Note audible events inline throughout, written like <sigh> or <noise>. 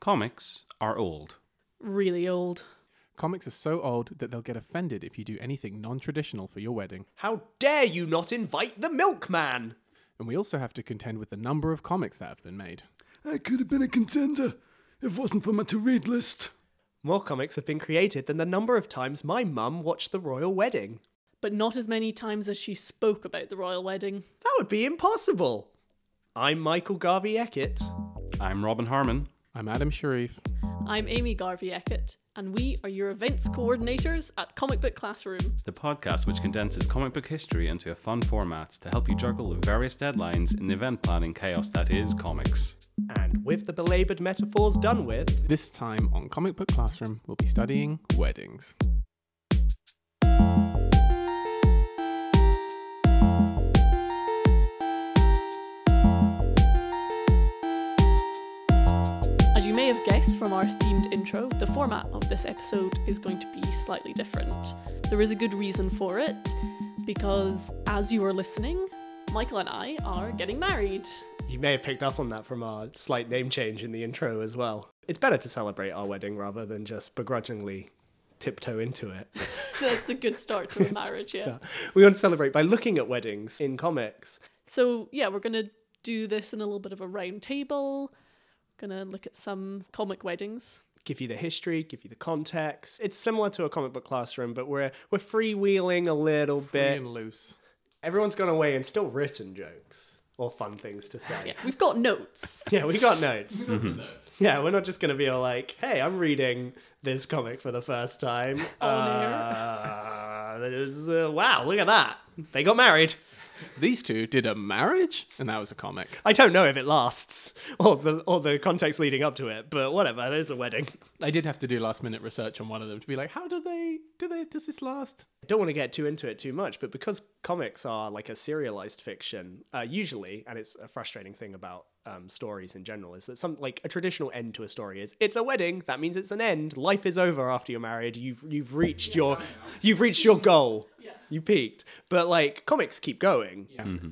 Comics are old. Really old. Comics are so old that they'll get offended if you do anything non traditional for your wedding. How dare you not invite the milkman? And we also have to contend with the number of comics that have been made. I could have been a contender if it wasn't for my to read list. More comics have been created than the number of times my mum watched the royal wedding. But not as many times as she spoke about the royal wedding. That would be impossible. I'm Michael Garvey Eckett. I'm Robin Harmon. I'm Adam Sharif. I'm Amy Garvey Eckett, and we are your events coordinators at Comic Book Classroom. the podcast which condenses comic book history into a fun format to help you juggle the various deadlines in the event planning chaos that is comics. And with the belabored metaphors done with, This time on Comic Book Classroom, we'll be studying weddings. May have guessed from our themed intro, the format of this episode is going to be slightly different. There is a good reason for it, because as you are listening, Michael and I are getting married. you may have picked up on that from our slight name change in the intro as well. It's better to celebrate our wedding rather than just begrudgingly tiptoe into it. <laughs> <laughs> That's a good start to a marriage, yeah. We want to celebrate by looking at weddings in comics. So yeah, we're gonna do this in a little bit of a round table. Gonna look at some comic weddings. Give you the history, give you the context. It's similar to a comic book classroom, but we're we're freewheeling a little Free bit. and loose. Everyone's gone away and still written jokes or fun things to say. Yeah, we've got notes. <laughs> Yeah, we got notes. Yeah, we're not just going to be all like, hey, I'm reading this comic for the first time. On uh, there's, uh, wow, look at that. They got married. These two did a marriage, and that was a comic. I don't know if it lasts or the, or the context leading up to it, but whatever, there's a wedding. I did have to do last minute research on one of them to be like, how do they, do they, does this last? I don't want to get too into it too much, but because comics are like a serialized fiction, uh, usually, and it's a frustrating thing about um, stories in general, is that some like a traditional end to a story is it's a wedding. That means it's an end. Life is over after you're married. You've you've reached your you've reached your goal. You peaked. But like comics keep going.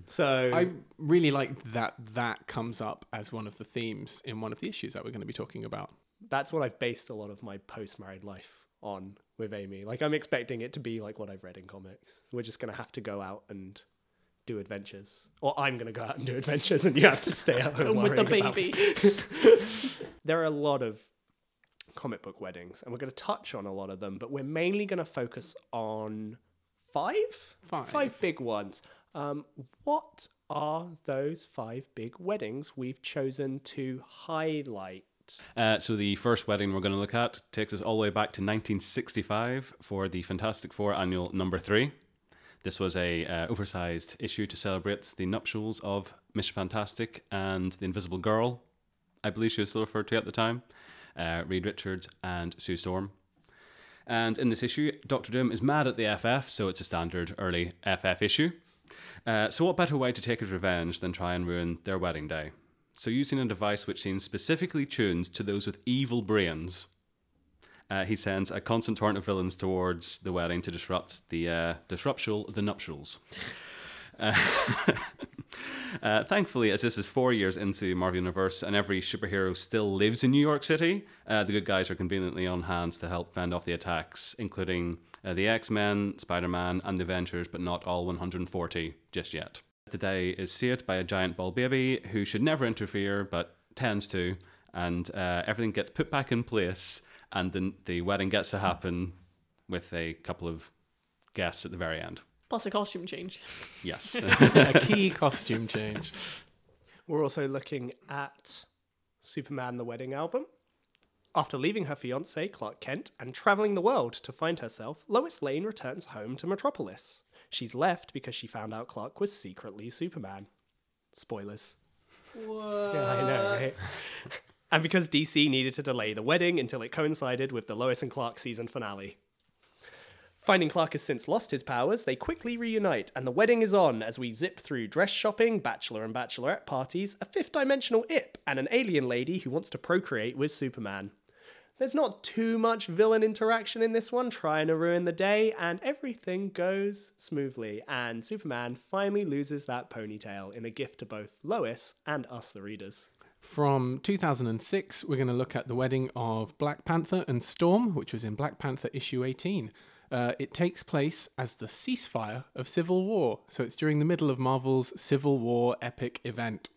So I really like that that comes up as one of the themes in one of the issues that we're going to be talking about. that's what I've based a lot of my post married life on with Amy. Like I'm expecting it to be like what I've read in comics. We're just gonna have to go out and do adventures, or I'm gonna go out and do adventures, and you have to stay at home <laughs> with the baby. <laughs> There are a lot of comic book weddings, and we're going to touch on a lot of them, but we're mainly going to focus on five, Five. five big ones. Um, what are those five big weddings we've chosen to highlight? Uh, so the first wedding we're going to look at takes us all the way back to 1965 for the Fantastic Four annual number three. This was a uh, oversized issue to celebrate the nuptials of Mr. Fantastic and the Invisible Girl. I believe she was still referred to at the time. Uh, Reed Richards and Sue Storm. And in this issue, Doctor Doom is mad at the FF, so it's a standard early FF issue. Uh, so, what better way to take his revenge than try and ruin their wedding day? So, using a device which seems specifically tuned to those with evil brains, uh, he sends a constant torrent of villains towards the wedding to disrupt the uh, disruptial the nuptials. <laughs> Uh, <laughs> uh, thankfully, as this is four years into Marvel Universe and every superhero still lives in New York City, uh, the good guys are conveniently on hand to help fend off the attacks, including uh, the X Men, Spider Man, and Avengers, but not all 140 just yet. The day is saved by a giant ball baby who should never interfere but tends to, and uh, everything gets put back in place, and then the wedding gets to happen with a couple of guests at the very end. Plus a costume change. Yes. <laughs> a key costume change. We're also looking at Superman the Wedding album. After leaving her fiance, Clark Kent, and traveling the world to find herself, Lois Lane returns home to Metropolis. She's left because she found out Clark was secretly Superman. Spoilers. What? Yeah, I know, right? And because DC needed to delay the wedding until it coincided with the Lois and Clark season finale. Finding Clark has since lost his powers, they quickly reunite, and the wedding is on as we zip through dress shopping, bachelor and bachelorette parties, a fifth dimensional Ip, and an alien lady who wants to procreate with Superman. There's not too much villain interaction in this one, trying to ruin the day, and everything goes smoothly. And Superman finally loses that ponytail in a gift to both Lois and us, the readers. From 2006, we're going to look at the wedding of Black Panther and Storm, which was in Black Panther issue 18. Uh, it takes place as the ceasefire of Civil War, so it's during the middle of Marvel's Civil War epic event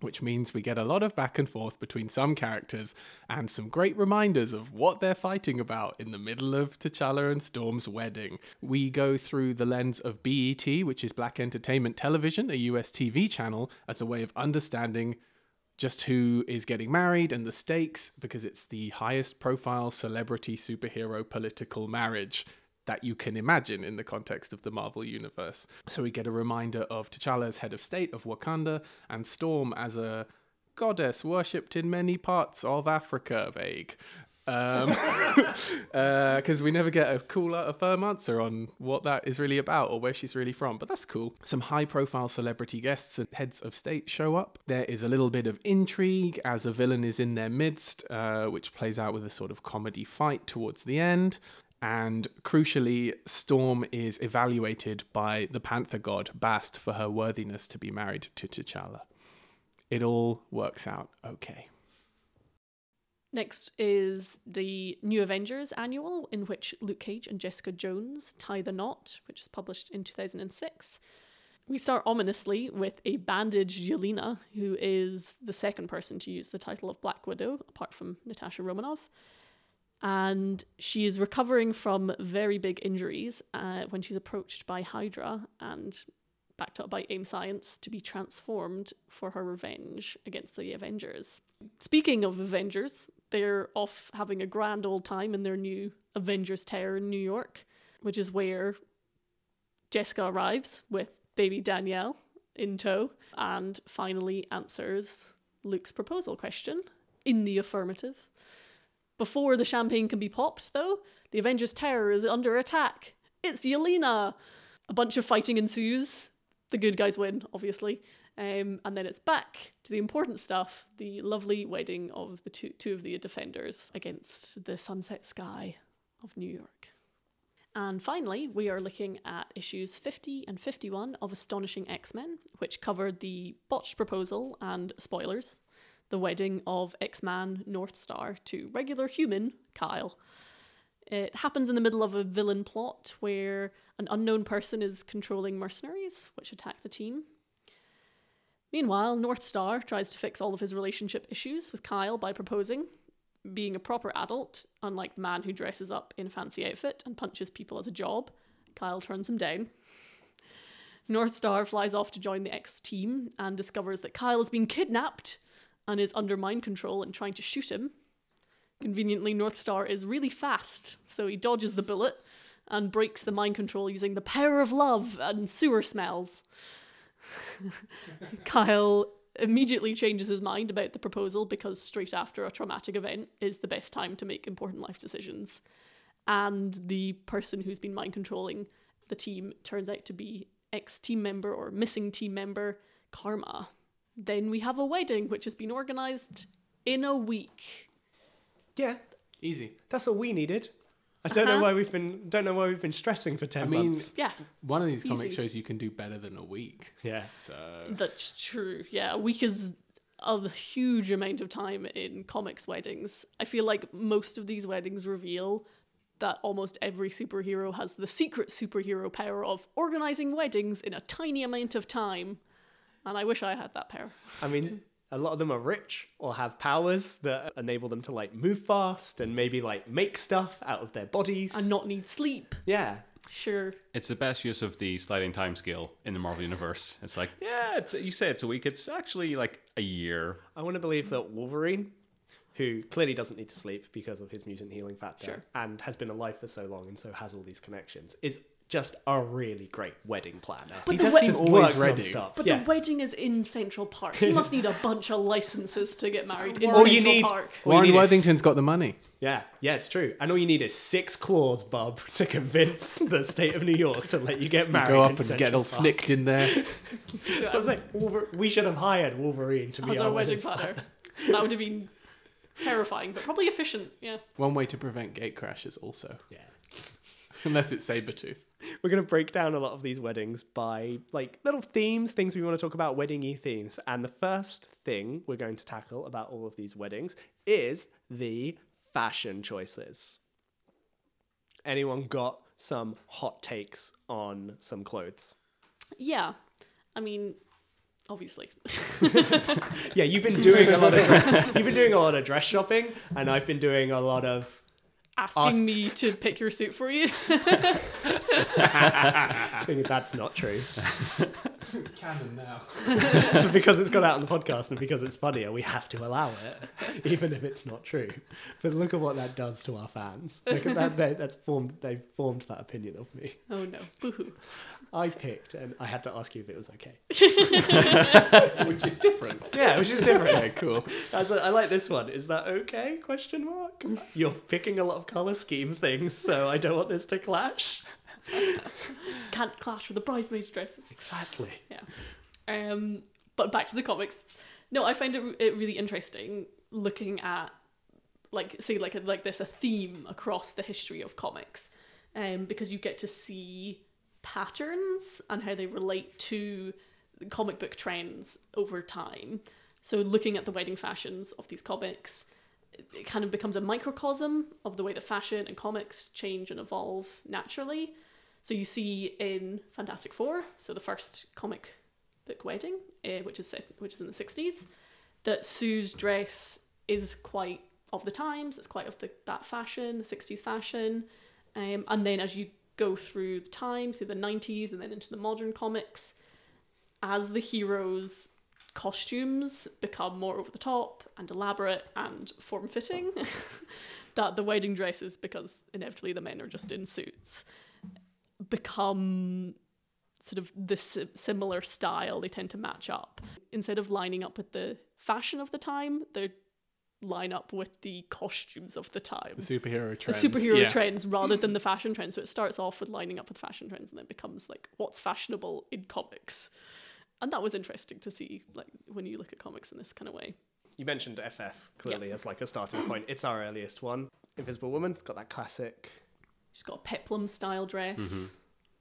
which means we get a lot of back and forth between some characters and some great reminders of what they're fighting about in the middle of T'Challa and Storm's wedding. We go through the lens of BET, which is Black Entertainment Television, a US TV channel, as a way of understanding just who is getting married and the stakes because it's the highest profile celebrity superhero political marriage that you can imagine in the context of the Marvel universe. So we get a reminder of T'Challa as head of state of Wakanda and Storm as a goddess worshipped in many parts of Africa, vague. Because um, <laughs> we never get a cooler, a firm answer on what that is really about or where she's really from, but that's cool. Some high profile celebrity guests and heads of state show up. There is a little bit of intrigue as a villain is in their midst, uh, which plays out with a sort of comedy fight towards the end. And crucially, Storm is evaluated by the Panther god Bast for her worthiness to be married to T'Challa. It all works out okay. Next is the New Avengers annual, in which Luke Cage and Jessica Jones tie the knot, which was published in 2006. We start ominously with a bandaged Yelena, who is the second person to use the title of Black Widow, apart from Natasha Romanoff and she is recovering from very big injuries uh, when she's approached by Hydra and backed up by AIM Science to be transformed for her revenge against the Avengers. Speaking of Avengers, they're off having a grand old time in their new Avengers Tower in New York, which is where Jessica arrives with baby Danielle in tow and finally answers Luke's proposal question in the affirmative. Before the champagne can be popped, though, the Avengers Tower is under attack. It's Yelena! A bunch of fighting ensues. The good guys win, obviously. Um, and then it's back to the important stuff the lovely wedding of the two, two of the defenders against the sunset sky of New York. And finally, we are looking at issues 50 and 51 of Astonishing X Men, which covered the botched proposal and spoilers the wedding of X Man Northstar to regular human Kyle. It happens in the middle of a villain plot where an unknown person is controlling mercenaries, which attack the team. Meanwhile, Northstar tries to fix all of his relationship issues with Kyle by proposing. Being a proper adult, unlike the man who dresses up in a fancy outfit and punches people as a job, Kyle turns him down. Northstar flies off to join the X team and discovers that Kyle has been kidnapped and is under mind control and trying to shoot him. Conveniently, Northstar is really fast, so he dodges the bullet and breaks the mind control using the power of love and sewer smells. <laughs> Kyle immediately changes his mind about the proposal because straight after a traumatic event is the best time to make important life decisions. And the person who's been mind controlling the team turns out to be ex team member or missing team member Karma. Then we have a wedding, which has been organised in a week. Yeah, Easy. that's all we needed. I don't know Uh-huh. why we've been don't know why we've been stressing for ten I mean, months. Yeah, one of these comic Easy. shows you can do better than a week. Yeah. So that's true. Yeah, a week is a huge amount of time in comics weddings. I feel like most of these weddings reveal that almost every superhero has the secret superhero power of organising weddings in a tiny amount of time. And I wish I had that power. I mean, a lot of them are rich or have powers that enable them to like move fast and maybe like make stuff out of their bodies. And not need sleep. yeah. Sure. It's the best use of the sliding time scale in the Marvel universe. It's like, yeah, it's, you say it's a week. It's actually like a year. I want to believe that Wolverine, who clearly doesn't need to sleep because of his mutant healing factor Sure. and has been alive for so long and so has all these connections, is just a really great wedding planner. But he the does wed- seem always ready. non-stop. But yeah. the wedding is in Central Park. He <laughs> must need a bunch of licenses to get married in All Central you need- Park. all you Warren need is- Worthington's got the money. Yeah, yeah, it's true. And all you need is six claws, bub, to convince the state of New York to let you get married. Go in up and get all Park. snicked in there. <laughs> So I'm saying, Wolver- we should have hired Wolverine to be as our our wedding planner. that would have been terrifying, but probably efficient. Yeah. One way to prevent gate crashes, also, Yeah. unless it's Sabretooth. <laughs> we're going to break down a lot of these weddings by like little themes, things we want to talk about, wedding-y themes. And the first thing we're going to tackle about all of these weddings is the fashion choices. Anyone got some hot takes on some clothes? Yeah. I mean, obviously. <laughs> Yeah, you've been doing a lot of dress, you've been doing a lot of dress shopping, and I've been doing a lot of Asking Ask- me to pick your suit for you. <laughs> thinking that's not true. It's canon now. <laughs> because it's gone out on the podcast and because it's funnier, we have to allow it, even if it's not true. But look at what that does to our fans. Look at that. They, that's formed. They've formed that opinion of me. oh no. Boohoo. I picked, and I had to ask you if it was okay. <laughs> Which is different. Yeah, which is different. Okay, cool. That's a, I like this one. Is that okay? Question mark. You're picking a lot of color scheme things, so I don't want this to clash. Can't clash with the bridesmaids' dresses. Exactly. Yeah. Um, but back to the comics. No, I find it, it really interesting looking at like say like a, like this a theme across the history of comics, um, because you get to see patterns and how they relate to comic book trends over time. So looking at the wedding fashions of these comics, it- kind of becomes a microcosm of the way that fashion and comics change and evolve naturally. So you see in Fantastic Four, so the first comic book wedding, uh, which is set, which is in the sixties, that Sue's dress is quite of the times. It's quite of the that fashion, the sixties fashion, um, and then as you go through the time, through the nineties, and then into the modern comics, as the heroes' costumes become more over the top and elaborate and form fitting, <laughs> that the wedding dresses, because inevitably the men are just in suits, become sort of this similar style. They tend to match up. Instead of lining up with the fashion of the time, they line up with the costumes of the time. The superhero The trends. superhero yeah. trends rather than the <clears throat> fashion trends. So it starts off with lining up with fashion trends and then becomes like what's fashionable in comics. And that was interesting to see, like when you look at comics in this kind of way. You mentioned FF clearly as like a starting point. It's our earliest one. Invisible Woman. It's got that classic. She's got a peplum style dress.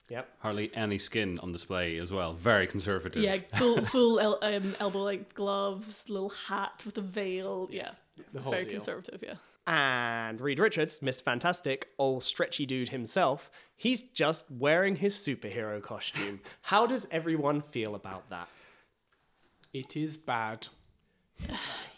Yep. Hardly any skin on display as well. Very conservative. Yeah, full <laughs> full el- um, elbow length gloves, little hat with a veil. Yeah, The whole very deal. conservative. Yeah. And Reed Richards, Mr. Fantastic, old stretchy dude himself, he's just wearing his superhero costume. How does everyone feel about that? It is bad. <sighs>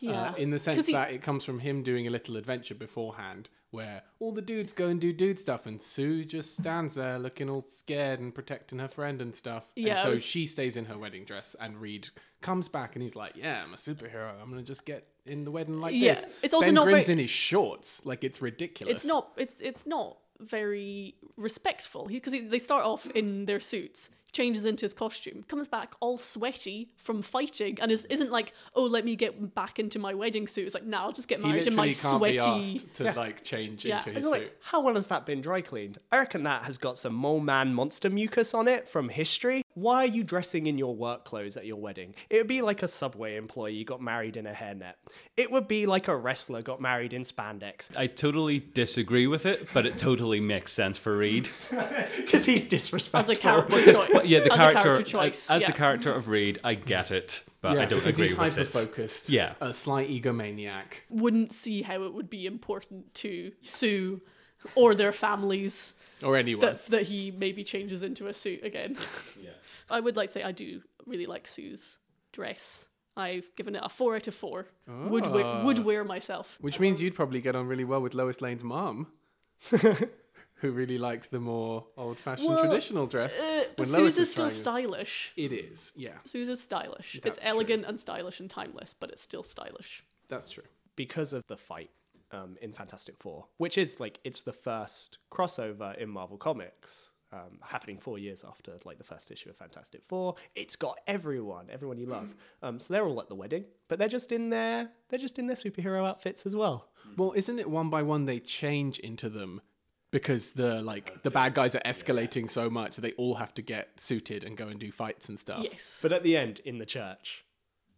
Yeah. Uh, in the sense he- that it comes from him doing a little adventure beforehand where all the dudes go and do dude stuff and Sue just stands there looking all scared and protecting her friend and stuff. Yeah, and so was- she stays in her wedding dress and Reed comes back and he's like, Yeah, I'm a superhero. I'm gonna just get in the wedding like Yeah, this. it's also ben not Grimm's very- in his shorts. Like it's ridiculous. it's not it's it's not very respectful because they start off in their suits changes into his costume comes back all sweaty from fighting and is, isn't like oh let me get back into my wedding suit it's like now i'll just get He married in my literally can't sweaty be asked to like change Yeah. into his suit. like, how well has that been dry cleaned? I reckon that has got some mole man monster mucus on it from history. Why are you dressing in your work clothes at your wedding? It would be like a subway employee got married in a hairnet. It would be like a wrestler got married in spandex. I totally disagree with it, but it totally makes sense for Reed. <laughs> Because he's as disrespectful. a character choice But yeah, the as character, a character choice as yeah. the character of Reed, I get it, but I don't because agree he's with hyper it. focused. Yeah. A slight egomaniac. wouldn't see how it would be important to sue or their families Or anyone. that, that he maybe changes into a suit again. I would like to say I do really like Sue's dress. I've given it a four out of four. Would wear, would wear myself. Which means you'd probably get on really well with Lois Lane's mom, <laughs> who really liked the more old-fashioned Well, traditional dress. Uh, but Lois Sue's is still stylish. It is, yeah, Sue's is stylish. That's it's true. elegant and stylish and timeless, but it's still stylish. that's true. because of the fight um, in Fantastic Four, which is like it's the first crossover in Marvel Comics, um, happening four years after like the first issue of Fantastic Four. It's got everyone, everyone you love. Um, so they're all at the wedding, but they're just in their they're just in their superhero outfits as well. Well, isn't it one by one they change into them because the like the bad guys are escalating so much they all have to get suited and go and do fights and stuff. Yes. But at the end, in the church,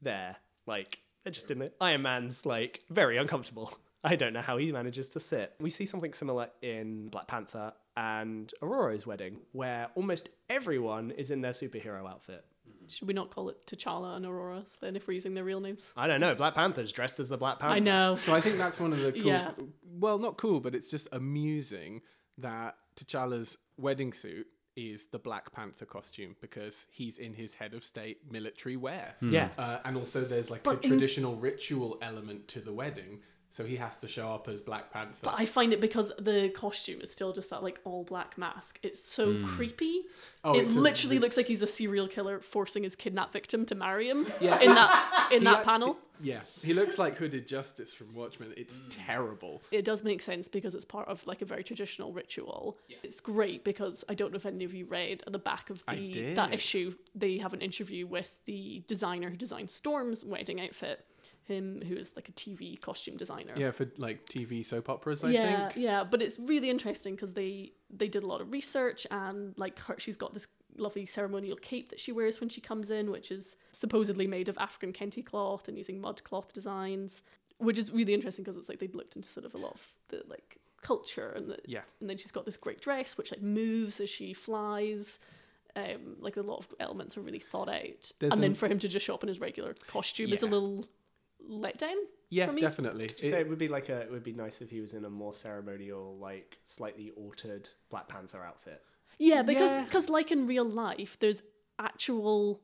they're like they're just in the Iron Man's like very uncomfortable. <laughs> I don't know how he manages to sit. We see something similar in Black Panther and Ororo's wedding, where almost everyone is in their superhero outfit. Should we not call it T'Challa and Aurora then if we're using their real names? I don't know. Black Panther's dressed as the Black Panther. I know. So I think that's one of the cool. Yeah. Well, not cool, but it's just amusing that T'Challa's wedding suit is the Black Panther costume because he's in his head of state military wear. Yeah. Uh, and also, there's like a traditional ritual element to the wedding, so he has to show up as Black Panther. But I find it because the costume is still just that like all black mask. It's so hmm. creepy. Oh, it it's a- literally looks like he's a serial killer forcing his kidnapped victim to marry him. Yeah. In that in He that act- panel. yeah, he looks like Hooded Justice from Watchmen. It's hmm. terrible. It does make sense because it's part of like a very traditional ritual. It's great because I don't know if any of you read at the back of the that issue they have an interview with the designer who designed Storm's wedding outfit. Him who is like a TV costume designer. Yeah, for like TV soap operas, I yeah, think. yeah, but it's really interesting because they they did a lot of research and like her, she's got this lovely ceremonial cape that she wears when she comes in, which is supposedly made of African kente cloth and using mud cloth designs, which is really interesting because it's like they've looked into sort of a lot of the like culture and the, Yeah. and then she's got this great dress which like moves as she flies. Um, like a lot of elements are really thought out, There's and then for him to just show up in his regular costume is a little letdown. Yeah, for me. definitely. Did you It- say it would be like a? It would be nice if he was in a more ceremonial, like slightly altered Black Panther outfit. Yeah, because Yeah. because like in real life, there's actual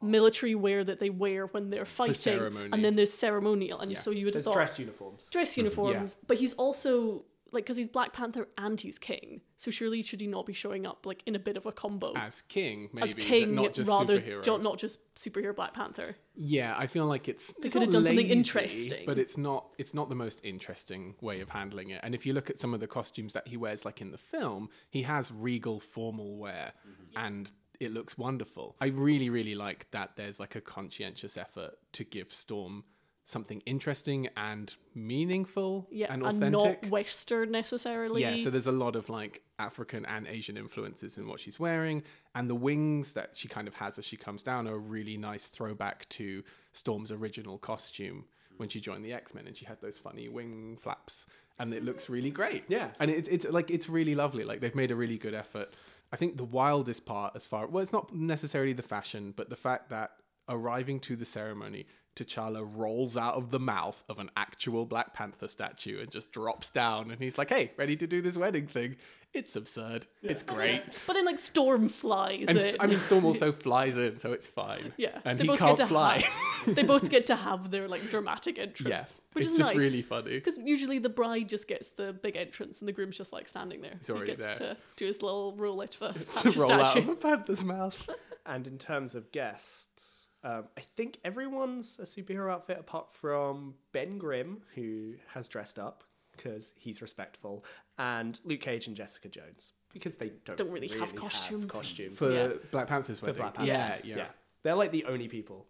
military wear that they wear when they're fighting, ceremony. and then there's ceremonial, and Yeah. so you would have There's thought dress uniforms. dress <laughs> uniforms, but he's also like because he's Black Panther and he's king, so surely should he not be showing up like in a bit of a combo as king, maybe, as king not just rather superhero. jo- not just superhero Black Panther? Yeah, I feel like it's They it's could have done something interesting. but it's not it's not the most interesting way of handling it. And if you look at some of the costumes that he wears, like in the film, he has regal formal wear, mm-hmm. and it looks wonderful. I really really like that. There's like a conscientious effort to give Storm something interesting and meaningful Yeah, and and, authentic. not Western necessarily. Yeah, so there's a lot of like African and Asian influences in what she's wearing, and the wings that she kind of has as she comes down are a really nice throwback to Storm's original costume when she joined the X Men, and she had those funny wing flaps, and it looks really great. Yeah. and it's it's like it's really lovely. Like they've made a really good effort. I think the wildest part, as far well, it's not necessarily the fashion, but the fact that arriving to the ceremony. T'Challa rolls out of the mouth of an actual Black Panther statue and just drops down, and he's like, "Hey, ready to do this wedding thing?" It's absurd. It's great. but then like Storm flies. And in. I mean, Storm also <laughs> flies in, so it's fine. Yeah, and they he both can't get to fly. Have, <laughs> they both get to have their like dramatic entrance, Yes, which it's is just nice. really funny. Because usually the bride just gets the big entrance and the groom's just like standing there. He's already gets there. to do his little roll it for to Patchy roll out statue. of a panther's mouth. And in terms of guests, um, I think everyone's a superhero outfit apart from Ben Grimm, who has dressed up because he's respectful, and Luke Cage and Jessica Jones because they don't, Don't really have costume. costumes For Yeah. Black Panther's for wedding. Black Panther. Yeah, yeah, They're like the only people.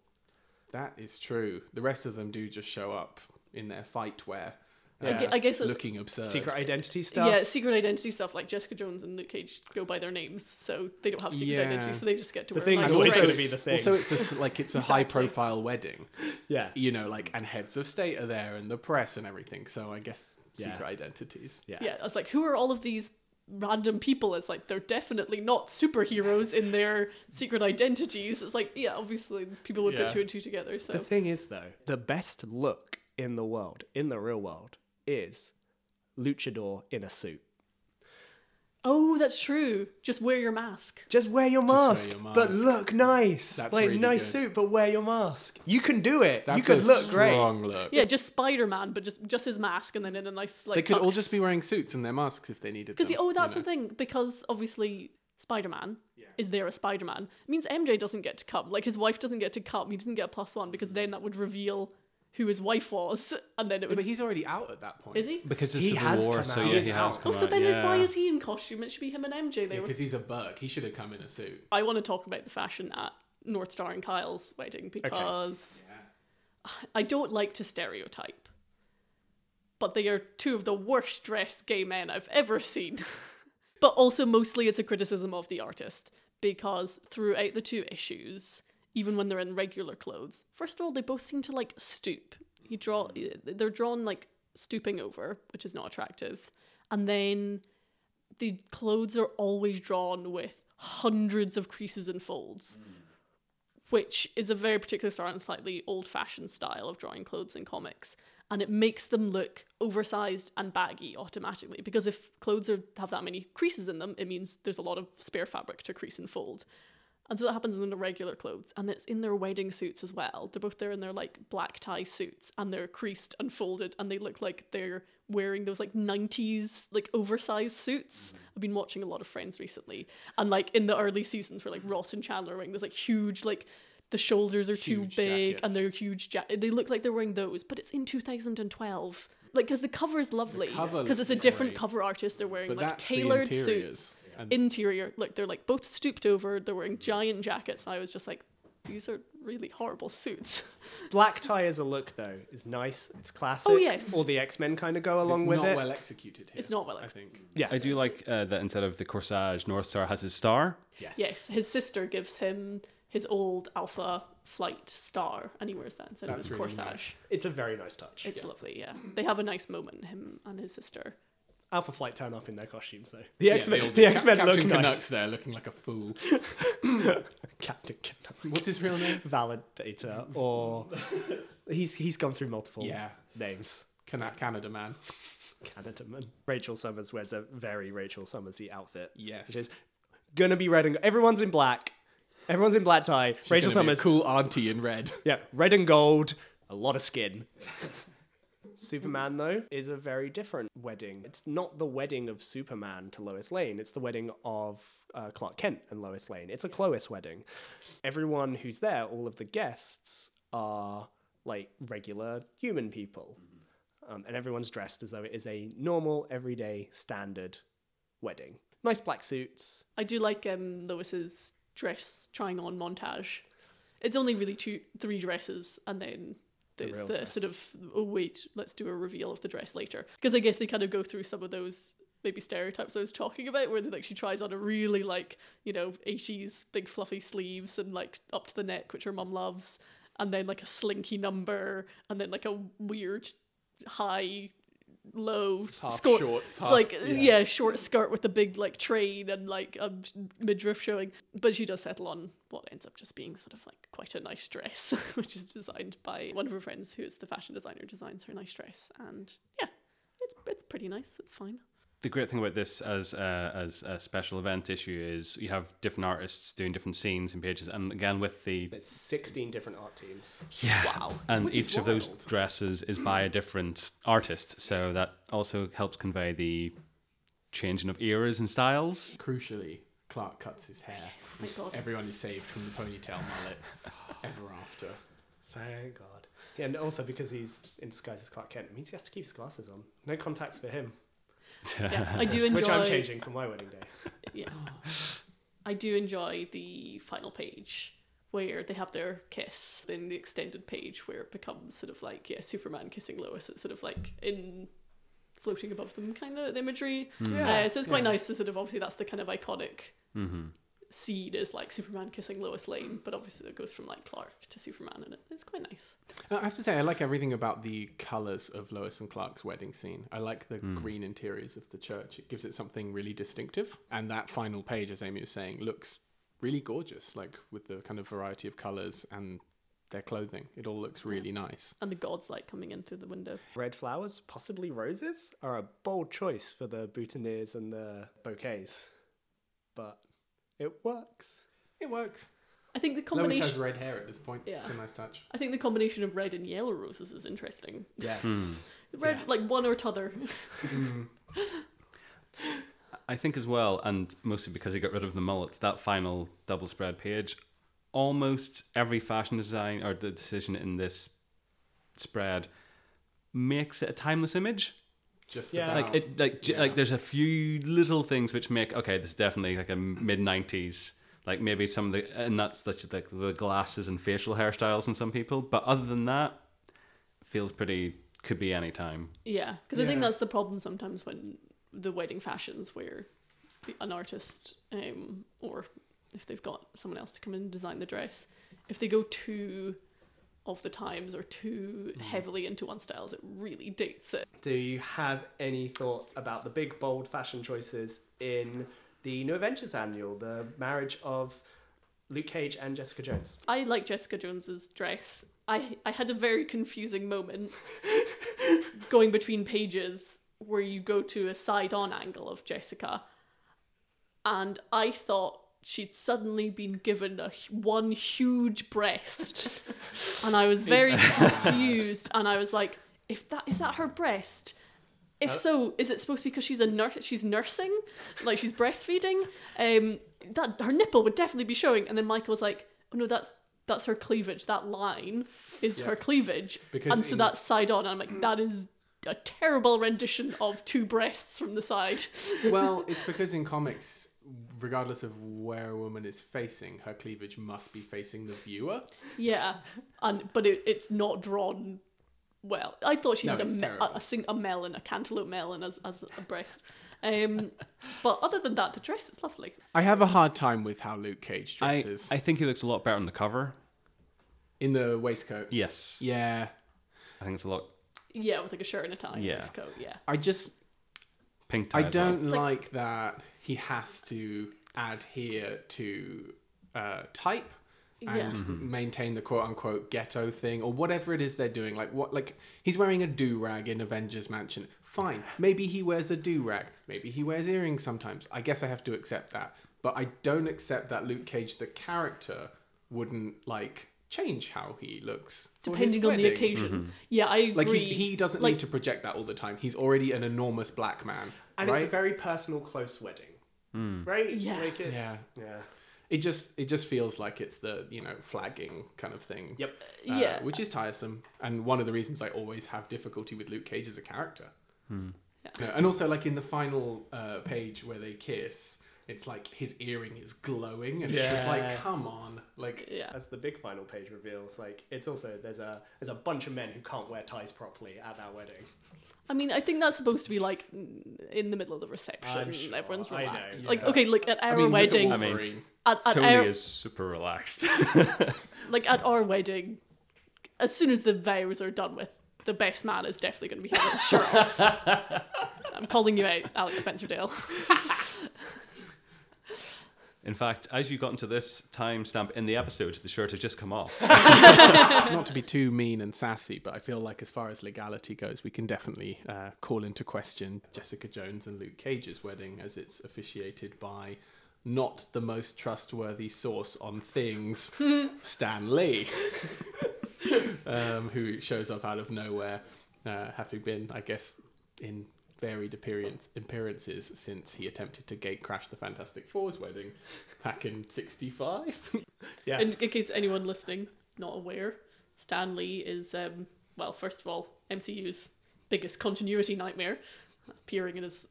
That is true. The rest of them do just show up in their fight wear. I Yeah. gue- I guess it's looking absurd. Secret identity stuff. yeah, secret identity stuff like Jessica Jones and Luke Cage go by their names, so they don't have secret Yeah. identity, so they just get to The wear thing nice is always dress. going to be the thing. <laughs> Also, it's a s- like it's a Exactly. high profile wedding. yeah. You know, like and heads of state are there and the press and everything. So I guess Yeah. secret identities. Yeah. Yeah, I was like, who are all of these random people? It's like they're definitely not superheroes in their secret identities. It's like, yeah, obviously people would Yeah. put two and two together. So The thing is, though, the best look in the world, in the real world, is luchador in a suit. Oh, that's true. Just wear your mask. Just wear your wear mask, but look nice. That's like really nice good. suit, but wear your mask. You can do it. That's you could a look great. look. Yeah, just Spider Man, but just just his mask and then in a nice like. They could all just be wearing suits and their masks if they needed Because them. oh, you that's know. the thing. Because obviously Spider Man is there a Spider Man. It means MJ doesn't get to come. Like his wife doesn't get to come. He doesn't get a plus one because then that would reveal who his wife was, <laughs> and then it Yeah, would. but he's already out at that point. is he? Because it's He Civil has War, come so out. yeah, He's he has out. come Oh, so out, then it's why is he in costume? It should be him and MJ. They were. Because he's a Burke. He should have come in a suit. I want to talk about the fashion at North Star and Kyle's wedding because <sighs> I don't like to stereotype, but they are two of the worst dressed gay men I've ever seen. <laughs> but also, mostly it's a criticism of the artist because throughout the two issues, even when they're in regular clothes, first of all, they both seem to like stoop. You draw, hmm. they're drawn like stooping over, which is not attractive. And then the clothes are always drawn with hundreds of creases and folds, hmm. which is a very particular style and slightly old fashioned style of drawing clothes in comics. And it makes them look oversized and baggy automatically because if clothes are, have that many creases in them, it means there's a lot of spare fabric to crease and fold. And so that happens in the regular clothes, and it's in their wedding suits as well. They're both there in their like black tie suits, and they're creased and folded, and they look like they're wearing those like '90s like oversized suits. I've been watching a lot of Friends recently, and like in the early seasons, where like Ross and Chandler are wearing those like huge like the shoulders are too big, jackets. and they're huge. Ja- they look like they're wearing those, but it's in 2012. Like, because the cover is lovely, because it's a different great. cover artist. They're wearing But like tailored suits And- interior look they're like both stooped over they're wearing giant jackets and i was just like these are really horrible suits <laughs> Black tie as a look though is nice. It's classic. Oh, yes. All the X Men kind of go along it's with it. It's not it. well executed here. It's not well I think. yeah. I do like uh, that instead of the corsage, North Star has his star. Yes. yes his sister gives him his old alpha flight star and he wears that instead That's of his really corsage nice. It's a very nice touch. it's lovely yeah they have a nice moment him and his sister Alpha Flight turn up in their costumes though. The X Men, all the X Men Cap- look Captain nice. Canucks there looking like a fool. <laughs> Captain Canuck. What's his real name? Validator, or he's he's gone through multiple Yeah. names. Cana- Canada man. Canada man. Rachel Summers wears a very Rachel Summersy outfit. Yes. Which is gonna be red and everyone's in black. Everyone's in black tie. She's Rachel gonna be a Summers, cool auntie in red. yeah, red and gold, a lot of skin. <laughs> Superman, though, is a very different wedding. It's not the wedding of Superman to Lois Lane, it's the wedding of uh, Clark Kent and Lois Lane. It's a Clois wedding. Everyone who's there, all of the guests, are like regular human people. Um, and everyone's dressed as though it is a normal, everyday, standard wedding. Nice black suits. i do like um lois's dress trying on montage it's only really two three dresses and then there's real the, sort of oh wait let's do a reveal of the dress later. Because i guess they kind of go through some of those maybe stereotypes i was talking about where like she tries on a really like you know 80s big fluffy sleeves and like up to the neck which her mum loves and then like a slinky number and then like a weird high low Half skirt shorts, half- like yeah. yeah. short skirt with a big like train and like a midriff showing but she does settle on what ends up just being sort of like quite a nice dress <laughs> which is designed by one of her friends who is the fashion designer designs her nice dress and yeah it's it's pretty nice it's fine The great thing about this as a, as a special event issue is you have different artists doing different scenes and pages, and again with the It's 16 different art teams. yeah, Wow. and Which each of those dresses is by a different artist, so that also helps convey the changing of eras and styles. Crucially, Clark cuts his hair. my God. Everyone is saved from the ponytail mullet <laughs> ever after. Thank God. Yeah, and also because he's in disguise as Clark Kent, it means he has to keep his glasses on. No contacts for him, yeah <laughs> i do enjoy which I'm changing for my wedding day. <laughs> yeah i do enjoy the final page where they have their kiss in the extended page where it becomes sort of like yeah superman kissing lois it's sort of like in floating above them kind of imagery uh, so it's quite Yeah. nice to sort of obviously that's the kind of iconic Mm-hmm. Scene is like superman kissing lois lane but obviously it goes from like clark to superman and it, it's quite nice I have to say, I like everything about the colours of Lois and Clark's wedding scene. I like the hmm. green interiors of the church. It gives it something really distinctive. And that final page, as Amy was saying, looks really gorgeous, like with the kind of variety of colours and their clothing. It all looks really nice. and the god's light coming in through the window Red flowers, possibly roses, are a bold choice for the boutonnieres and the bouquets. But it works. It works. i think the Lois combination has red hair at this point. Yeah. It's a nice touch. i think the combination of red and yellow roses is interesting Yes. Hmm. <laughs> red like one or t'other hmm. <laughs> I think as well, and mostly because he got rid of the mullet, that final double spread page, almost every fashion design or the decision in this spread makes it a timeless image. Just Yeah. about. Like it, like j yeah. like there's a few little things which make okay, this is definitely like a mid '90s. Like maybe some of the and that's the, like the glasses and facial hairstyles in some people, but other than that, feels pretty could be any time. Yeah, because I think that's the problem sometimes when the wedding fashions where the- an artist um, or if they've got someone else to come in and design the dress, if they go too of the times or too mm. heavily into one styles. It really dates it. Do you have any thoughts about the big, bold fashion choices in the New Avengers annual, the marriage of Luke Cage and Jessica Jones? I like Jessica Jones's dress. I I had a very confusing moment <laughs> going between pages where you go to a side on angle of Jessica and I thought she'd suddenly been given a one huge breast. <laughs> And I was very confused and I was like if that is that her breast? If so is it supposed to be because she's a nurse she's nursing? Like she's breastfeeding? Um that her nipple would definitely be showing. And then Michael was like oh no that's that's her cleavage. That line is her cleavage. Because and so in- that's side on and I'm like that is a terrible rendition of two breasts from the side. Well, <laughs> it's because in comics, regardless of where a woman is facing, her cleavage must be facing the viewer. Yeah, and but it, it's not drawn well. I thought she No, had a me- a, a, a melon, a cantaloupe melon as as a breast. Um, but other than that, the dress is lovely. I have a hard time with how Luke Cage dresses I think he looks a lot better on the cover. in the waistcoat. Yes. Yeah, I think it's a lot Yeah, with like a shirt and a tie, and Yeah. a waistcoat. Yeah, I just pink tie. I don't Like- like that he has to adhere to uh, type and Yeah. Mm-hmm. maintain the quote unquote ghetto thing or whatever it is they're doing. Like what? Like he's wearing a do rag in Avengers Mansion. Fine, maybe he wears a do rag. Maybe he wears earrings sometimes. I guess I have to accept that. But I don't accept that Luke Cage, the character, wouldn't like change how he looks depending on the wedding. occasion. Yeah, I agree. Like he, he doesn't Like- need to project that all the time. He's already an enormous black man, And right? it's a very personal, close wedding. Right? Yeah. Like it's, Yeah. yeah. it just it just feels like it's the you know flagging kind of thing. Yep. uh, Yeah. which is tiresome, and one of the reasons I always have difficulty with Luke Cage as a character. Yeah, and also, like in the final uh, page where they kiss, it's like his earring is glowing, and it's just like, come on, like yeah. As the big final page reveals, like it's also there's a there's a bunch of men who can't wear ties properly at that wedding. I mean, I think that's supposed to be like in the middle of the reception. I'm sure, Everyone's I know, relaxed. yeah. Like, okay, look at our I mean, look at wedding. I mean- Wolverine. at, at Tony our, is super relaxed. <laughs> <laughs> like at our wedding, as soon as the vows are done with, the best man is definitely going to be having his shirt off. I'm calling you out, Alex Spencer Dale. <laughs> In fact, as you got into this timestamp in the episode, the shirt has just come off. <laughs> Not to be too mean and sassy, but I feel like as far as legality goes, we can definitely uh, call into question Jessica Jones and Luke Cage's wedding as it's officiated by not the most trustworthy source on things, <laughs> Stan Lee, <laughs> um, who shows up out of nowhere, uh, having been, I guess, in varied appearance, appearances since he attempted to gate crash the Fantastic Four's wedding back in 65. <laughs> Yeah. In, in case anyone listening not aware, Stan Lee is, um, well, first of all, MCU's biggest continuity nightmare, appearing in his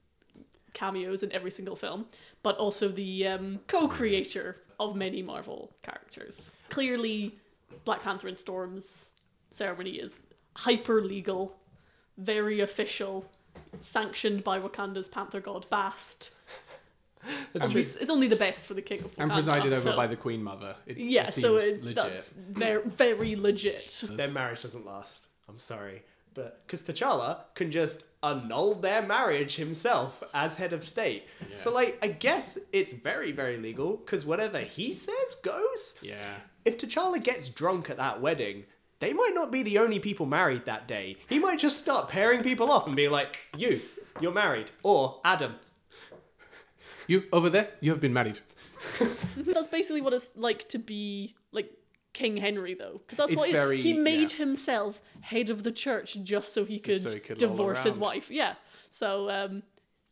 cameos in every single film, but also the um, co-creator of many Marvel characters. Clearly, Black Panther and Storm's ceremony is hyper legal, very official, sanctioned by Wakanda's Panther god Bast. <laughs> Only- it's only the best for the king of Wakanda. and presided over so- by the Queen Mother. It, yeah, it so it's legit. that's very very legit. Their marriage doesn't last. I'm sorry. But because T'Challa can just annul their marriage himself as head of state. So, like, I guess it's very, very legal because whatever he says goes. Yeah. If T'Challa gets drunk at that wedding, they might not be the only people married that day. He might just start pairing people off and be like, you, you're married. Or Adam. You over there, you have been married. <laughs> That's basically what it's like to be like King Henry, though, because that's It's what he- very- he made yeah. himself head of the church just so he could, so he could loll divorce his around. wife. Yeah, so um,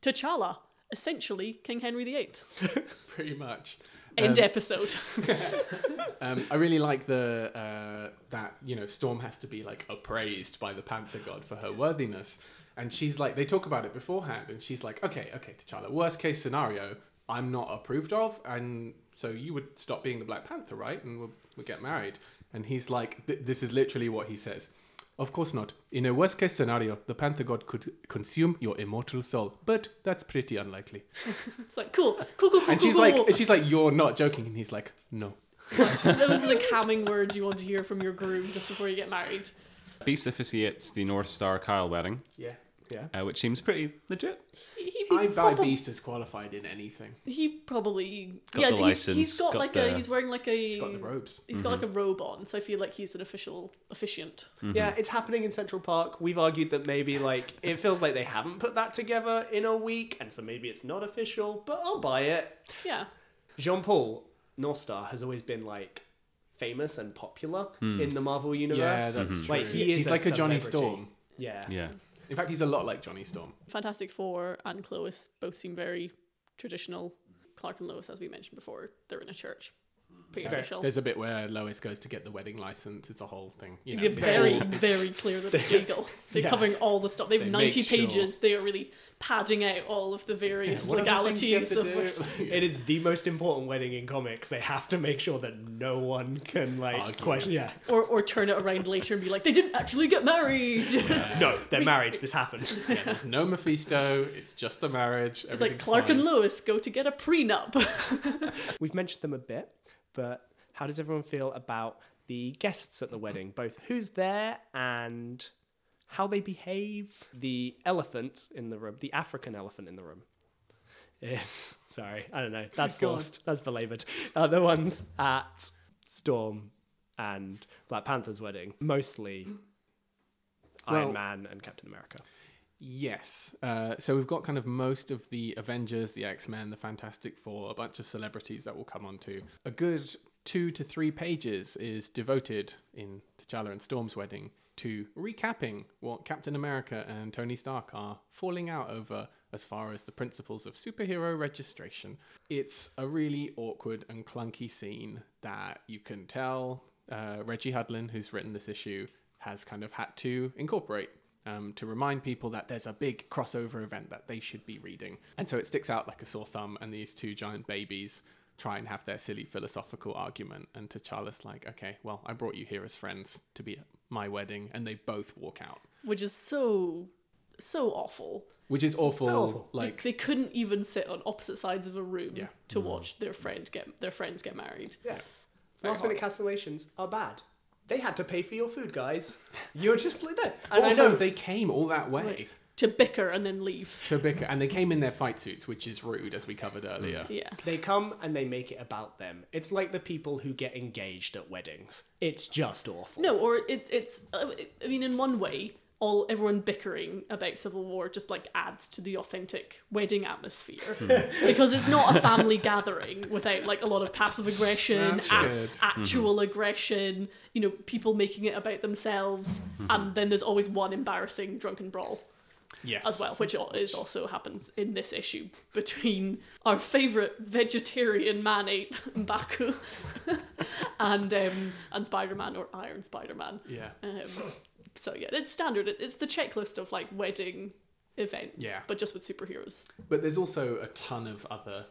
T'Challa, essentially King Henry VIII. <laughs> Pretty much. End episode. <laughs> Um, I really like the uh, that you know Storm has to be like appraised by the Panther God for her worthiness, and she's like they talk about it beforehand, and she's like, okay, okay, T'Challa, worst case scenario, I'm not approved of, and so you would stop being the Black Panther, right? And we'll, we'll get married. And he's like, th- this is literally what he says. Of course not. In a worst case scenario, the Panther God could consume your immortal soul, but that's pretty unlikely. <laughs> It's like cool, cool, cool, cool. And she's cool, like, cool. she's like, you're not joking, and he's like, no. Those are the calming words you want to hear from your groom just before you get married. Beast officiates the North Star Kyle wedding, Yeah. Yeah. uh, which seems pretty legit. He, he, I buy probab- Beast as qualified in anything. He probably Got yeah. the he's, license, he's got, got like the- a he's wearing like a He's got the robes. he's got like mm-hmm. a robe on, so I feel like he's an official officiant. Mm-hmm. Yeah, it's happening in Central Park. We've argued that maybe like it feels like they haven't put that together in a week, and so maybe it's not official. But I'll buy it. Yeah, Jean Paul North Star has always been like famous and popular hmm. in the Marvel universe. Yeah, that's mm-hmm. true. Like he is he's a like a Johnny celebrity. Storm. Yeah. Yeah. In fact, he's a lot like Johnny Storm. Fantastic Four and Chloe both seem very traditional. Clark and Lois, as we mentioned before, they're in a church, pretty Fair. official. There's a bit where Lois goes to get the wedding license. It's a whole thing. You know, They're it's very, all- very clear that it's <laughs> legal. They're Yeah. covering all the stuff. They have They 90 make sure- pages. They are really padding out all of the various <laughs> What other things do you have legalities to of which <laughs> It is the most important wedding in comics. They have to make sure that no one can like Argue. question. Yeah. or, or turn it around later and be like, they didn't actually get married. No, they're married. This happened. Yeah, there's no Mephisto. It's just a marriage. It's like Clark and Lois go to get a prenup. We've mentioned them a bit, but how does everyone feel about the guests at the wedding? Both who's there and how they behave. The elephant in the room, the African elephant in the room, Yes, <laughs> sorry, I don't know. That's forced. That's belabored. Uh, the ones at Storm and Black Panther's wedding, mostly Iron Well- Man and Captain America. Yes. Uh, so we've got kind of most of the Avengers, the X Men, the Fantastic Four, a bunch of celebrities that we'll come on to. A good two to three pages is devoted in T'Challa and Storm's wedding to recapping what Captain America and Tony Stark are falling out over as far as the principles of superhero registration. It's a really awkward and clunky scene that you can tell uh, Reggie Hudlin, who's written this issue, has kind of had to incorporate um, to remind people that there's a big crossover event that they should be reading. And so it sticks out like a sore thumb, and these two giant babies try and have their silly philosophical argument. And T'Challa's like, okay, well, I brought you here as friends to be at my wedding, and they both walk out. which is so, so awful. Which is awful. So awful. Like, They couldn't even sit on opposite sides of a room Yeah. to watch their friend get their friends get married. Yeah. Last minute cancellations are bad. They had to pay for your food, guys. You're just like that. And also, I know they came all that way. Right. To bicker and then leave. To bicker, and they came in their fight suits, which is rude, as we covered earlier. Yeah. They come and they make it about them. It's like the people who get engaged at weddings. It's just awful. No, or it's it's. Uh, I mean, in one way, all everyone bickering about civil war just like adds to the authentic wedding atmosphere <laughs> because it's not a family gathering without like a lot of passive aggression, That's ac- good. actual aggression. You know, people making it about themselves, and then there's always one embarrassing drunken brawl Yes. as well, which is also happens in this issue between our favourite vegetarian man ape <laughs> M'Baku <laughs> and um, and Spider Man or Iron Spider Man. Yeah. Um, so yeah, it's standard. It's the checklist of like wedding events, Yeah. but just with superheroes. But there's also a ton of other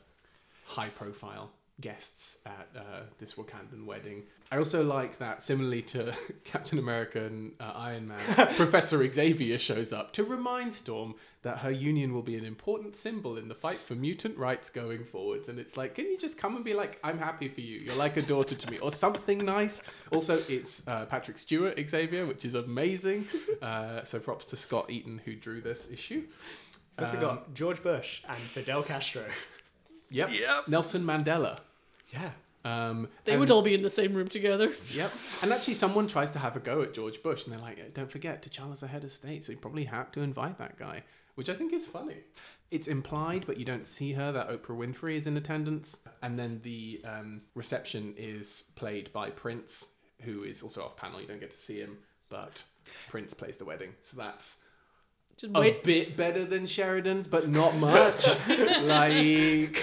high profile guests at uh, this Wakandan wedding. I also like that, similarly to <laughs> Captain America and uh, Iron Man, <laughs> Professor Xavier shows up to remind Storm that her union will be an important symbol in the fight for mutant rights going forwards. And it's like, can you just come and be like, I'm happy for you. You're like a daughter to me, or something nice. Also, it's uh, Patrick Stewart Xavier, which is amazing. <laughs> Uh, so props to Scott Eaton, who drew this issue. Also Um, got George Bush and Fidel Castro. Yep. Yep. Nelson Mandela. Yeah. Um, They and- would all be in the same room together. Yep. And actually, someone tries to have a go at George Bush, and they're like, "Don't forget, T'Challa's a head of state, so you probably had to invite that guy," which I think is funny. It's implied, but you don't see her. That Oprah Winfrey is in attendance, and then the um, reception is played by Prince, who is also off panel. You don't get to see him, but Prince plays the wedding, so that's Just a wait. bit better than Sheridan's, but not much. <laughs> like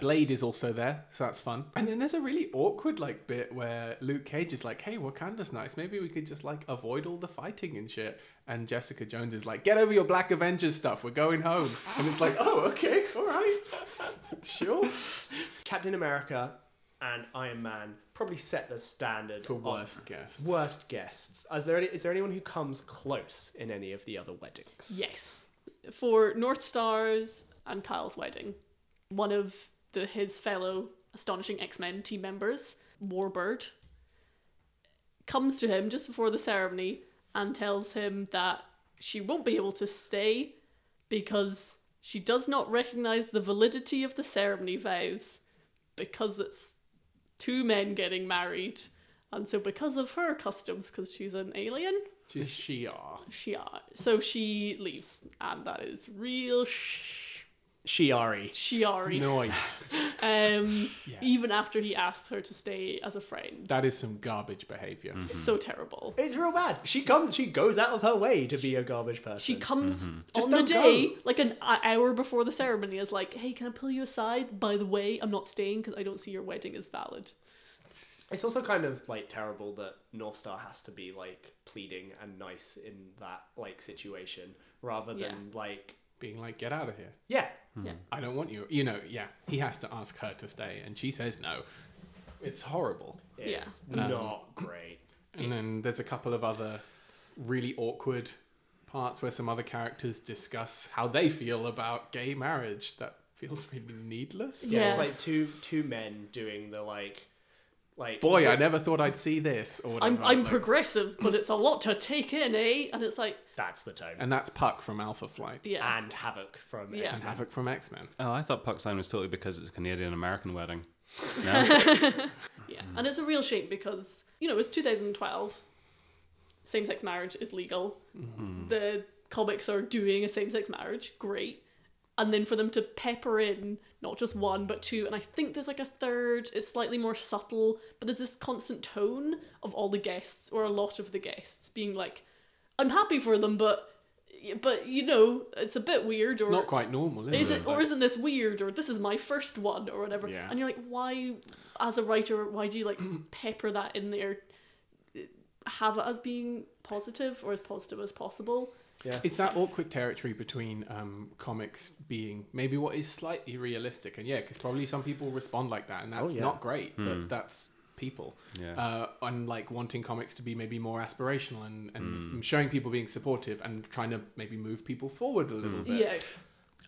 Blade is also there, so that's fun. And then there's a really awkward like bit where Luke Cage is like, "Hey, Wakanda's nice. Maybe we could just like avoid all the fighting and shit." And Jessica Jones is like, "Get over your Black Avengers stuff. We're going home." And it's like, "Oh, okay, all right, sure." <laughs> Captain America and Iron Man probably set the standard For worst guests. Worst guests. Is there any, is there anyone who comes close in any of the other weddings? Yes. For Northstars and Kyle's wedding, one of the his fellow astonishing X Men team members, Warbird, comes to him just before the ceremony and tells him that she won't be able to stay because she does not recognize the validity of the ceremony vows because it's two men getting married. And so, because of her customs, because she's an alien, She's Shi'ar. she are. So she leaves, and that is real sh- Shiari. shiari. Nice. <laughs> Um, even after he asked her to stay as a friend, that is some garbage behavior. It's so terrible. It's real bad. She comes. She goes out of her way to be a garbage person. She comes Just on the day, go. like an hour before the ceremony, is like, "Hey, can I pull you aside? By the way, I'm not staying because I don't see your wedding as valid." It's also kind of like terrible that Northstar has to be like pleading and nice in that like situation rather than Yeah. like Being like, get out of here. yeah. Hmm. Yeah. I don't want you. You know, yeah. He has to ask her to stay, and she says no. It's horrible. Yeah. It's um, not great. And then there's a couple of other really awkward parts where some other characters discuss how they feel about gay marriage. That feels really needless. Yeah, it's Yeah. like two two men doing the like like Boy, I never thought I'd see this. Or whatever. I'm I'm like- progressive, but <clears throat> it's a lot to take in, eh? And it's like, that's the tone. and that's Puck from Alpha Flight. yeah, And Havoc from Yeah. X-Men. Havoc from X Men. Oh, I thought Puck Sign was totally because it's a Canadian American wedding. <laughs> No? Yeah, and it's a real shame because you know it's 2012. Same-sex marriage is legal. The comics are doing a same-sex marriage, great. And then for them to pepper in not just one but two, and I think there's like a third. It's slightly more subtle, but there's this constant tone of all the guests or a lot of the guests being like, "I'm happy for them, but." But you know, it's a bit weird, or It's not quite normal, is, is it? it or isn't this weird or this is my first one or whatever Yeah. and you're like why as a writer why do you like <clears throat> pepper that in there have it as being positive or as positive as possible It's that awkward territory between um, comics being maybe what is slightly realistic, and yeah, because probably some people respond like that, and that's yeah. not great, but that's people. Yeah. Uh, and like wanting comics to be maybe more aspirational and, and showing people being supportive and trying to maybe move people forward a little bit. yeah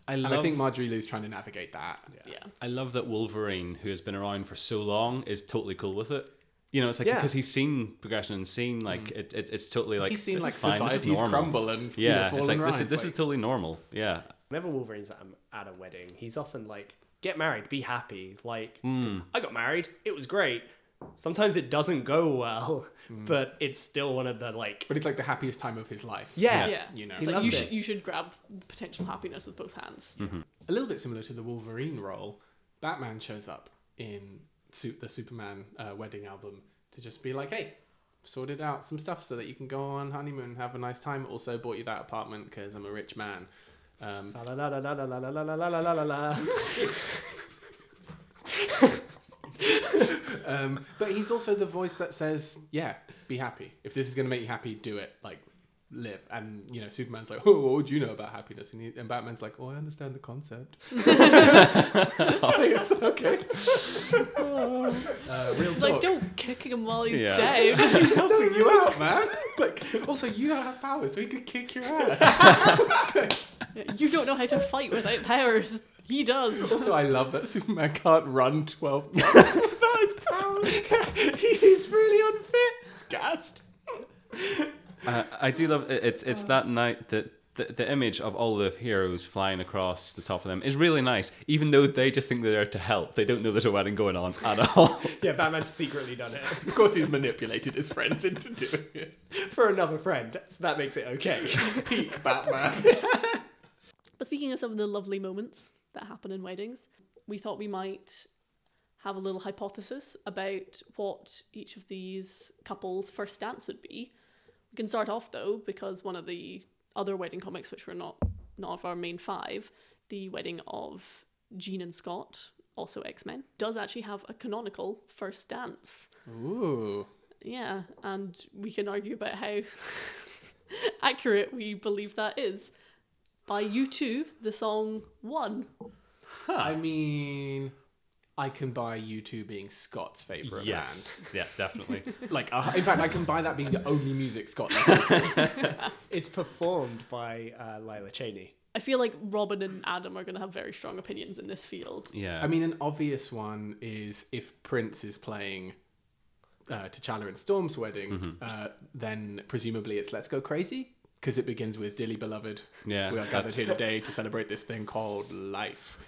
I And I think Marjorie Liu's trying to navigate that. yeah I love that Wolverine, who has been around for so long, is totally cool with it. You know, it's like Yeah. because he's seen progression and seen like mm. it, it, it's totally like He's seen this like is fine, this is societies crumble and you know, Yeah, it's like and this is this like- is totally normal. Yeah, Whenever Wolverine's at a, at a wedding, he's often like, "Get married, be happy." Like, Hmm. I got married, it was great. Sometimes it doesn't go well, hmm. but it's still one of the like, But it's like the happiest time of his life. yeah, yeah You know. It's He like you loves should it. you should grab the potential happiness with both hands mm-hmm. a little bit similar to the Wolverine role, Batman shows up in suit the Superman uh, wedding album to just be like, hey, sorted out some stuff so that you can go on honeymoon, have a nice time. Also, bought you that apartment because I'm a rich man. Um, but he's also the voice that says, yeah, be happy. If this is going to make you happy, do it. Like, live. And, you know, Superman's like, oh, what do you know about happiness? And, he, and Batman's like, oh, I understand the concept. <laughs> <laughs> so it's okay. Uh, real it's like talk. don't kick him while he's Yeah. down He's helping <laughs> you out, man. Like, also, you don't have powers, so he could kick your ass. you don't know how to fight without powers he does also, I love that Superman can't run 12 blocks without his powers. He's really unfit. It's gassed. Uh, I do love it. It's it's that night that. The, the image of all the heroes flying across the top of them is really nice, even though they just think they're there to help. They don't know there's a wedding going on at all. <laughs> Yeah, Batman's secretly done it Of course, he's manipulated his friends into doing it. for another friend, so that makes it okay. <laughs> Peak Batman. <laughs> But speaking of some of the lovely moments that happen in weddings, we thought we might have a little hypothesis about what each of these couples' first dance would be. We can start off though, because one of the other wedding comics, which were not not of our main five, the wedding of Jean and Scott, also X Men, does actually have a canonical first dance. Ooh. Yeah, and we can argue about how <laughs> accurate we believe that is. By U2, the song One. I mean, I can buy you two being Scott's favourite yes, yeah, definitely. <laughs> Like, uh, in fact, I can buy that being the only music Scott <laughs> listens to. <laughs> it's performed by uh, Lila Cheney. I feel like Robin and Adam are going to have very strong opinions in this field. Yeah. I mean, an obvious one is if Prince is playing uh, T'Challa and Storm's wedding, Mm-hmm. uh, then presumably it's Let's Go Crazy because it begins with Dilly Beloved. Yeah, we are gathered that's- here today to celebrate this thing called life.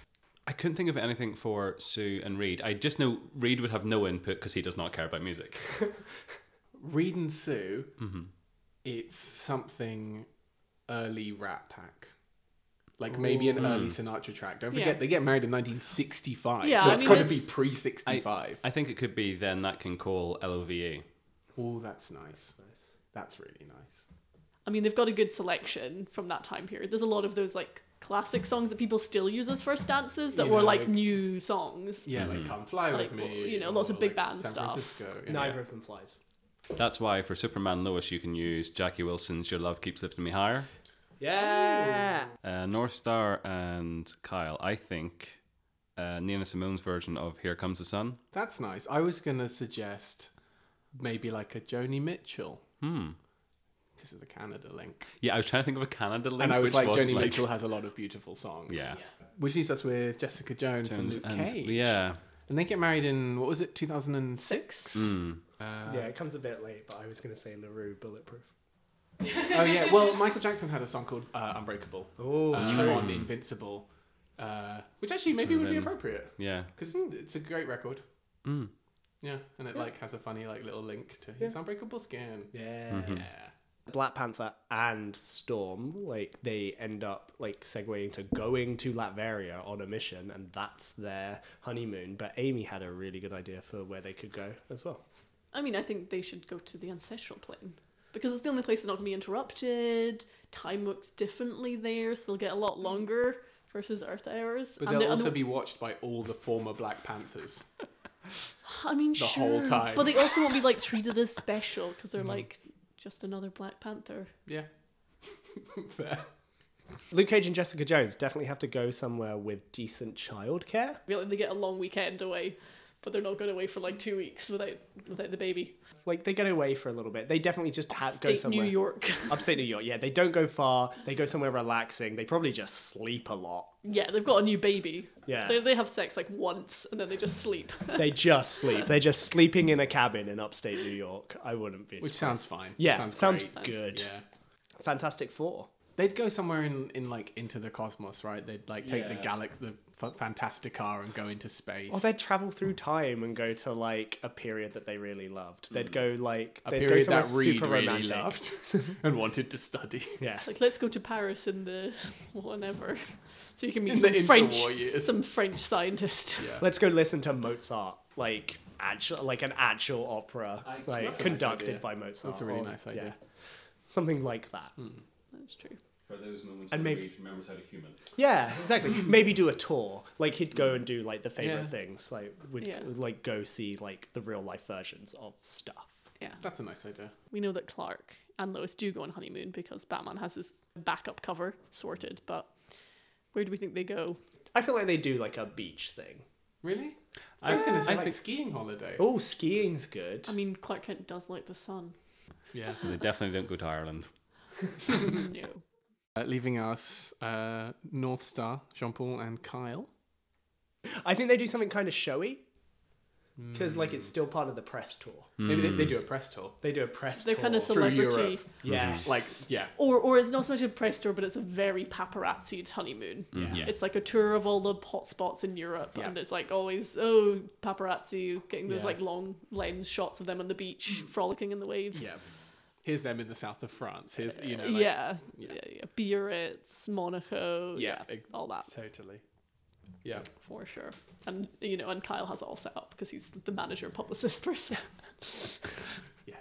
I couldn't think of anything for Sue and Reed. I just know Reed would have no input because he does not care about music. <laughs> Reed and Sue, Mm-hmm. it's something early Rat Pack. Like maybe an early Sinatra track. Don't forget, Yeah. they get married in 1965. Yeah, so I it's mean, got to it's- be pre 65. I think it could be then Nat King Cole L O V E. Oh, that's nice. That's really nice. I mean, they've got a good selection from that time period. There's a lot of those like classic songs that people still use as first dances that You were know, like, like- new songs. Yeah, like Come Fly Like, With Me. you know, lots of big like, band San stuff. Francisco. yeah. Neither of them flies. That's why for Superman Lois you can use Jackie Wilson's "Your Love Keeps Lifting Me Higher." Yeah. Uh, Northstar and Kyle. I think uh, Nina Simone's version of "Here Comes the Sun." That's nice. I was going to suggest maybe like a Joni Mitchell. Hmm. Because of the Canada link. Yeah, I was trying to think of a Canada link. and I was which like, wasn't Joni like, Mitchell has a lot of beautiful songs. Yeah. Which leaves us with Jessica Jones, Jones and Luke and- Cage. yeah. And they get married in, what was it, 2006? Six. Hmm. Uh, yeah, it comes a bit late, but I was going to say La Roux Bulletproof. <laughs> Oh, yeah. Well, Michael Jackson had a song called uh, Unbreakable Oh, uh, on Invincible, uh, which actually maybe would be appropriate. Yeah. Because it's a great record. Mm. Yeah, and it like has a funny like little link to his unbreakable skin. Yeah. Mm-hmm. Yeah. Black Panther and Storm, like they end up like segueing to going to Latveria on a mission, and that's their honeymoon. But Amy had a really good idea for where they could go as well. I mean, I think they should go to the ancestral plane because it's the only place they're not going to be interrupted. Time works differently there, so they'll get a lot longer versus Earth hours. But And they'll also they- be watched by all the former Black Panthers. <sighs> I mean, the sure, whole time. but they also won't be like treated as special because they're mm. like just another Black Panther. Yeah. <laughs> Fair. Luke Cage and Jessica Jones definitely have to go somewhere with decent childcare. I feel like they get a long weekend away, but they're not going away for like two weeks without without the baby. Like they get away for a little bit. They definitely just have go somewhere. New York. <laughs> Upstate New York. Yeah, they don't go far. They go somewhere relaxing. They probably just sleep a lot. yeah, they've got a new baby. Yeah. They, they have sex like once and then they just sleep. <laughs> They just sleep. They're just sleeping in a cabin in upstate New York. I wouldn't be. Which sounds fine. Yeah, sounds, sounds good. Yeah. Fantastic Four. They'd go somewhere in, in like into the cosmos, right? They'd like take the Yeah. galax the F- Fantasticar and go into space. Or they'd travel through time and go to like a period that they really loved. They'd mm. go like a they'd go period somewhere that Reed super really romantic. loved <laughs> and wanted to study. Yeah. Like, let's go to Paris in the <laughs> whatever, so you can meet In the some French, interwar years. some French scientist. Yeah. <laughs> Let's go listen to Mozart, like actual, like an actual opera, like that's a nice conducted idea. by Mozart. That's a really or- nice idea. Something like that. Hmm. That's true. For those moments And where maybe- Reed remembers how to human. Yeah, exactly. <laughs> Maybe do a tour. Like he'd go and do like the favorite Yeah. things. Like would Yeah. like go see like the real life versions of stuff. Yeah, That's a nice idea. we know that Clark and Lois do go on honeymoon because Batman has his backup cover sorted. But where do we think they go? I feel like they do like a beach thing. Really? I was going to say I like think- skiing holiday. Oh, skiing's good. I mean, Clark Kent does like the sun. Yeah. So they definitely don't go to Ireland. <laughs> no. Uh, leaving us uh, Northstar, Jean Paul, and Kyle. I think they do something kind of showy because like it's still part of the press tour. Maybe they, they do a press tour. They do a press They're tour. kind of through celebrity, Europe. yes, Like, yeah. or or it's not so much a press tour, but it's a very paparazzied honeymoon. Yeah. It's like a tour of all the hot spots in Europe, Yeah. and it's like always oh paparazzi getting those Yeah. like long lens shots of them on the beach frolicking in the waves. Yeah. Here's them in the south of France. Here's, you know, like, yeah, yeah. yeah, yeah, Biarritz, Monaco, Yeah, yeah, ex- all that Totally. Yeah. for sure. And you know, and Kyle has it all set up because he's the manager and publicist person. <laughs> Yeah.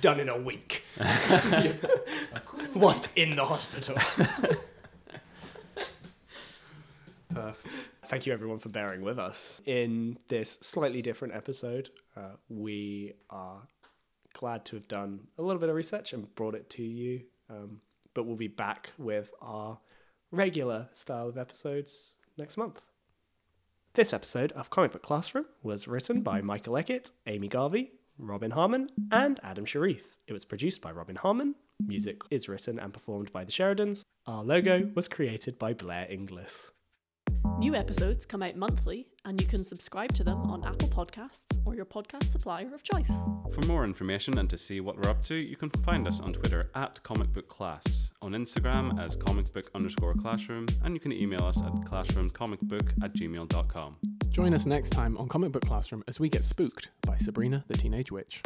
done in a week. <laughs> Whilst in the hospital. Perfect. Thank you everyone for bearing with us. In this slightly different episode, uh, we are glad to have done a little bit of research and brought it to you. Um, but we'll be back with our regular style of episodes next month. This episode of Comic Book Classroom was written by <laughs> Michael Eckett, Amy Garvey, Robin Harmon, and Adam Sharif. It was produced by Robin Harmon. Music is written and performed by the Sheridans. Our logo was created by Blair Inglis. New episodes come out monthly, and you can subscribe to them on Apple Podcasts or your podcast supplier of choice. For more information and to see what we're up to, you can find us on Twitter at Comic Book Class, on Instagram as comic book underscore classroom, and you can email us at classroomcomicbook at gmail.com. Join us next time on Comic Book Classroom as we get spooked by Sabrina the Teenage Witch.